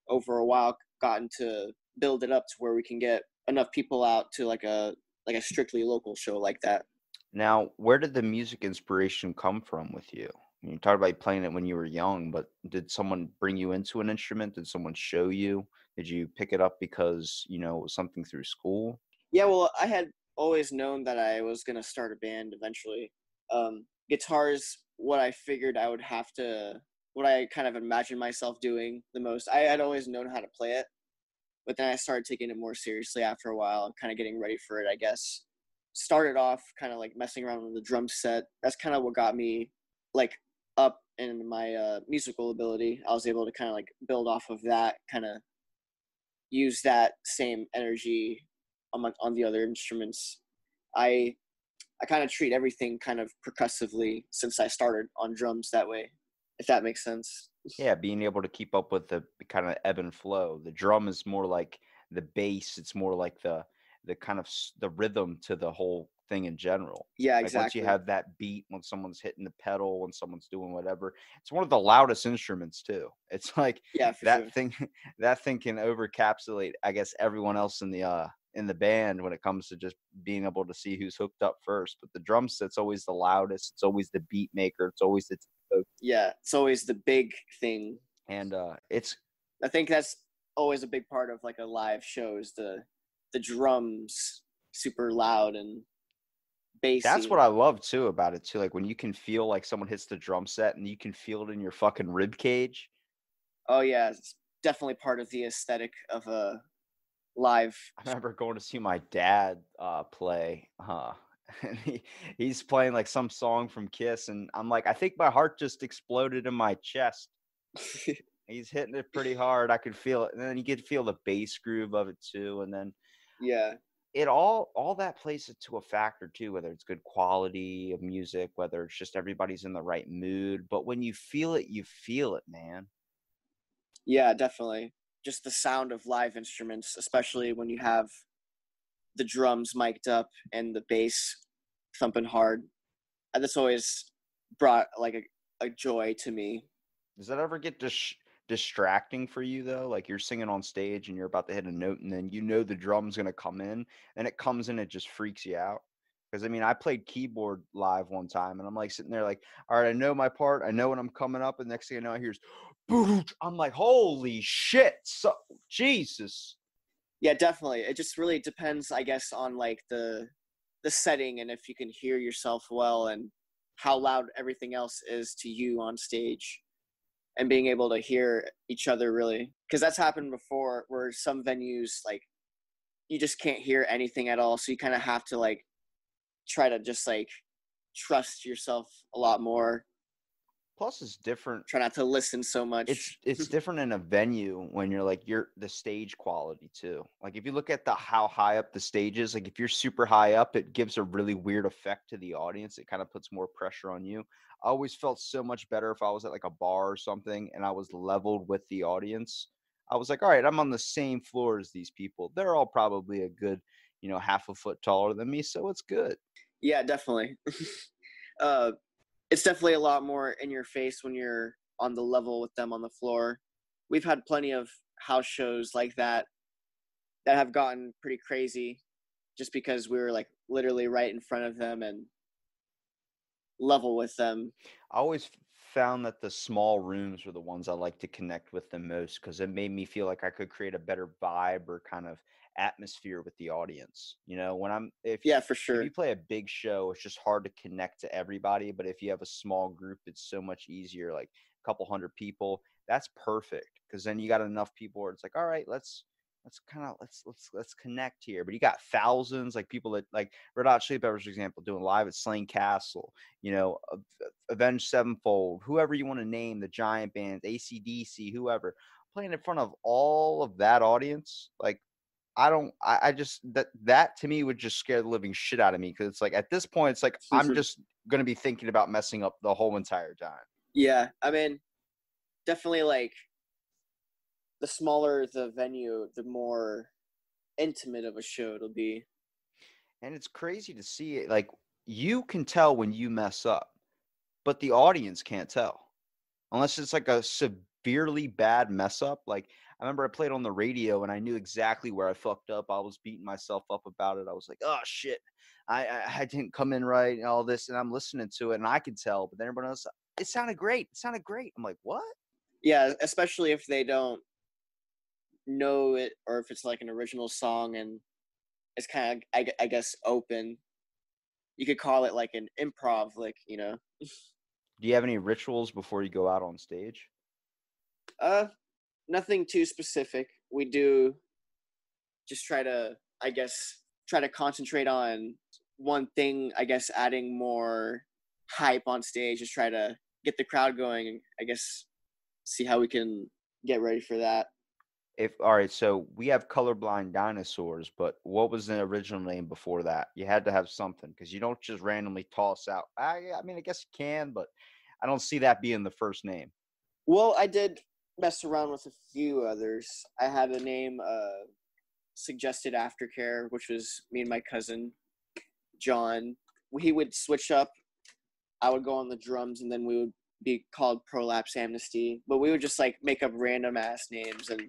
C: over a while gotten to build it up to where we can get enough people out to like a like a strictly local show like that.
B: Now, where did the music inspiration come from with you? You talked about playing it when you were young, but did someone bring you into an instrument? Did someone show you? Did you pick it up because you know it was something through school?
C: Yeah, well, I had always known that I was gonna start a band eventually. Um, guitars, what I figured I would have to, what I kind of imagined myself doing the most. I had always known how to play it, but then I started taking it more seriously after a while kind of getting ready for it. I guess started off kind of like messing around with the drum set. That's kind of what got me like up in my uh, musical ability. I was able to kind of like build off of that, kind of use that same energy on my, on the other instruments. I I kind of treat everything kind of percussively since I started on drums that way, if that makes sense.
B: Yeah, being able to keep up with the kind of ebb and flow. The drum is more like the bass. It's more like the the kind of the rhythm to the whole thing in general.
C: Yeah,
B: Like
C: exactly.
B: once you have that beat, when someone's hitting the pedal, when someone's doing whatever, it's one of the loudest instruments too. It's like
C: yeah,
B: that
C: sure.
B: thing that thing can overcapsulate, I guess, everyone else in the uh in the band when it comes to just being able to see who's hooked up first. But the drum set's always the loudest. It's always the beat maker. It's always the
C: Yeah, it's always the big thing.
B: and uh it's
C: I think that's always a big part of like a live show is the the drums super loud and bassy.
B: That's what I love too about it too. Like when you can feel like someone hits the drum set and you can feel it in your fucking rib cage.
C: Oh yeah, it's definitely part of the aesthetic of a live.
B: I remember going to see my dad uh play uh and he, he's playing like some song from Kiss and I'm like I think my heart just exploded in my chest. He's hitting it pretty hard. I could feel it. And then you get to feel the bass groove of it too and then
C: yeah,
B: it all all that plays into a factor too whether it's good quality of music whether it's just everybody's in the right mood but when you feel it you feel it man
C: yeah, definitely. Just the sound of live instruments, especially when you have the drums mic'd up and the bass thumping hard. And that's always brought like a, a joy to me.
B: Does that ever get dis- distracting for you though? Like you're singing on stage and you're about to hit a note, and then you know the drum's gonna come in, and it comes in, it just freaks you out. Because I mean, I played keyboard live one time, and I'm like sitting there, like, all right, I know my part, I know when I'm coming up, and next thing I know, I hear, "Boot!" I'm like, holy shit, so Jesus.
C: Yeah, definitely. It just really depends, I guess, on like the the setting and if you can hear yourself well and how loud everything else is to you on stage and being able to hear each other really because that's happened before where some venues like you just can't hear anything at all so you kind of have to like try to just like trust yourself a lot more
B: Plus, it's different
C: try not to listen so much.
B: It's it's different in a venue when you're like you're the stage quality too. Like if you look at the how high up the stage is like if you're super high up it gives a really weird effect to the audience. It kind of puts more pressure on you. I always felt so much better if i was at like a bar or something and i was leveled with the audience. I was like all right i'm on the same floor as these people. They're all probably a good you know half a foot taller than me so it's good.
C: Yeah, definitely. uh, it's definitely a lot more in your face when you're on the level with them on the floor. We've had plenty of house shows like that that have gotten pretty crazy just because we were like literally right in front of them and level with them.
B: I always found that the small rooms were the ones I like to connect with the most because it made me feel like I could create a better vibe or kind of atmosphere with the audience. You know, when I'm if
C: Yeah, for
B: if
C: sure.
B: you play a big show, it's just hard to connect to everybody. But if you have a small group, it's so much easier. Like a couple hundred people, that's perfect because then you got enough people where it's like, all right, let's let's kind of let's let's let's connect here. But you got thousands like people that like Red Hot Chili Peppers, for example, doing live at Slane Castle. You know, Av- Avenged Sevenfold, whoever you want to name, the giant bands, ACDC, whoever, playing in front of all of that audience, like I don't I, I just that that to me would just scare the living shit out of me because it's like at this point it's like I'm just gonna be thinking about messing up the whole entire time.
C: Yeah, I mean, definitely like the smaller the venue, the more intimate of a show it'll be.
B: And it's crazy to see it like you can tell when you mess up, but the audience can't tell. Unless it's like a severely bad mess up. Like I remember I played on the radio and I knew exactly where I fucked up. I was beating myself up about it. I was like, oh shit. I, I, I didn't come in right and all this, and I'm listening to it and I could tell, but then everyone else, it sounded great. It sounded great. I'm like, what?
C: Yeah, especially if they don't know it or if it's like an original song and it's kind of I, I guess open. You could call it like an improv, like you know.
B: Do you have any rituals before you go out on stage?
C: Uh, nothing too specific. We do just try to, I guess, try to concentrate on one thing. I guess adding more hype on stage, just try to get the crowd going. and I guess see how we can get ready for that.
B: If all right, so we have colorblind dinosaurs, but what was the original name before that? You had to have something because you don't just randomly toss out. I, I mean, I guess you can, but I don't see that being the first name.
C: Well, I did mess around with a few others. I had a name uh, suggested aftercare, which was me and my cousin John. He would switch up. I would go on the drums, and then we would be called Prolapse Amnesty. But we would just like make up random ass names and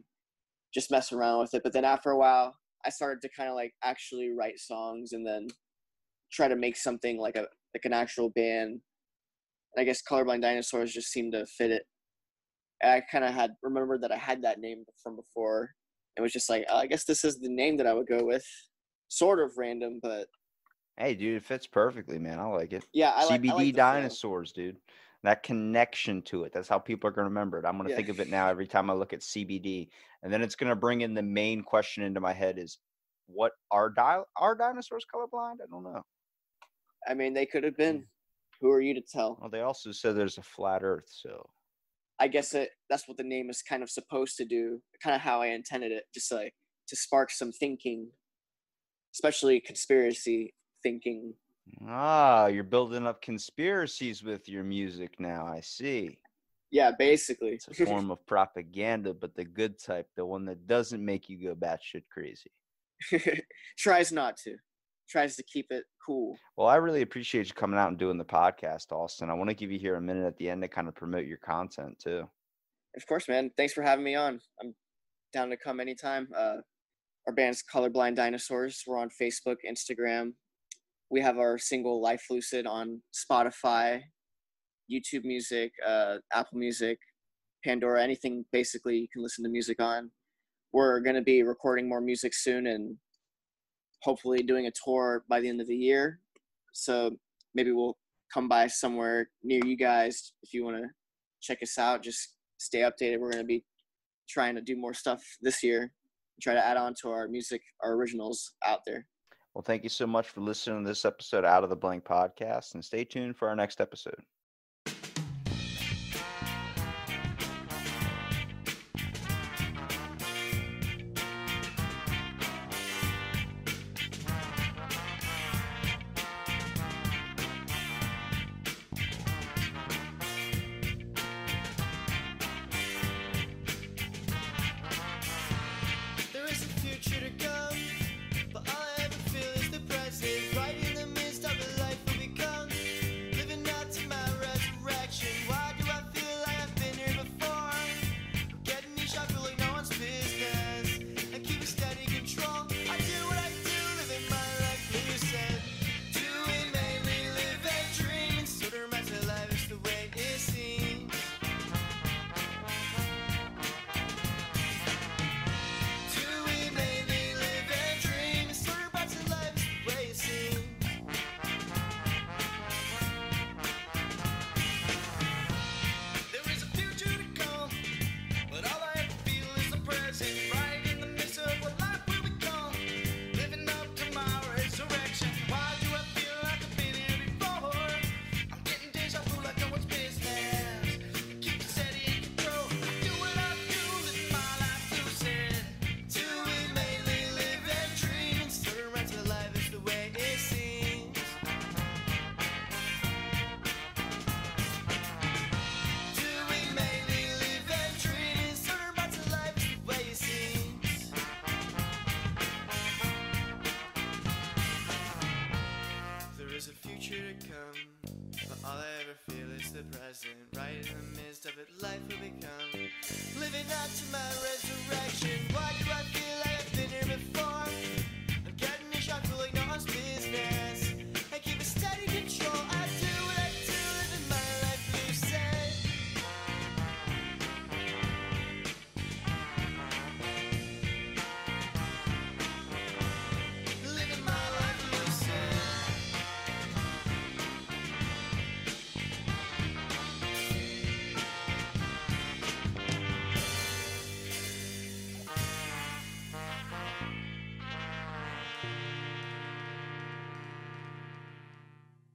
C: just mess around with it. But then after a while, I started to kind of like actually write songs and then try to make something like a like an actual band. And I guess Colorblind Dinosaurs just seemed to fit it. I kind of had remembered that I had that name from before. It was just like, oh, I guess this is the name that I would go with. Sort of random, but
B: Hey, dude, it fits perfectly, man. I like it.
C: yeah, I like, I
B: CBD
C: like
B: dinosaurs, dude. That connection to it. That's how people are going to remember it. I'm going to
C: Yeah.
B: think of it now every time I look at CBD. And then it's going to bring in the main question into my head is what are di- are dinosaurs colorblind? I don't know.
C: I mean, they could have
B: Mm.
C: been. Who are you to tell?
B: Well, they also said there's a flat earth, so
C: I guess it, that's what the name is kind of supposed to do. Kind of how I intended it, just like to spark some thinking, especially conspiracy thinking.
B: ah, you're building up conspiracies with your music now. I see.
C: Yeah, basically.
B: It's a form of propaganda, but the good type, the one that doesn't make you go batshit crazy.
C: Tries not to. Tries to keep it cool.
B: Well, I really appreciate you coming out and doing the podcast, Austin. I want to give you here a minute at the end to kind of promote your content too.
C: Of course, man. Thanks for having me on. I'm down to come anytime. Uh, our band's Colorblind Dinosaurs. We're on Facebook, Instagram. We have our single Life Lucid on Spotify, YouTube Music, uh, Apple Music, Pandora, anything basically you can listen to music on. We're going to be recording more music soon and hopefully doing a tour by the end of the year. So maybe we'll come by somewhere near you guys if you want to check us out. Just stay updated. We're going to be trying to do more stuff this year. Try to add on to our music, our originals out there.
B: Well, thank you so much for listening to this episode out of the blank podcast and stay tuned for our next episode.
D: Right in the midst of it, life will become living up to my.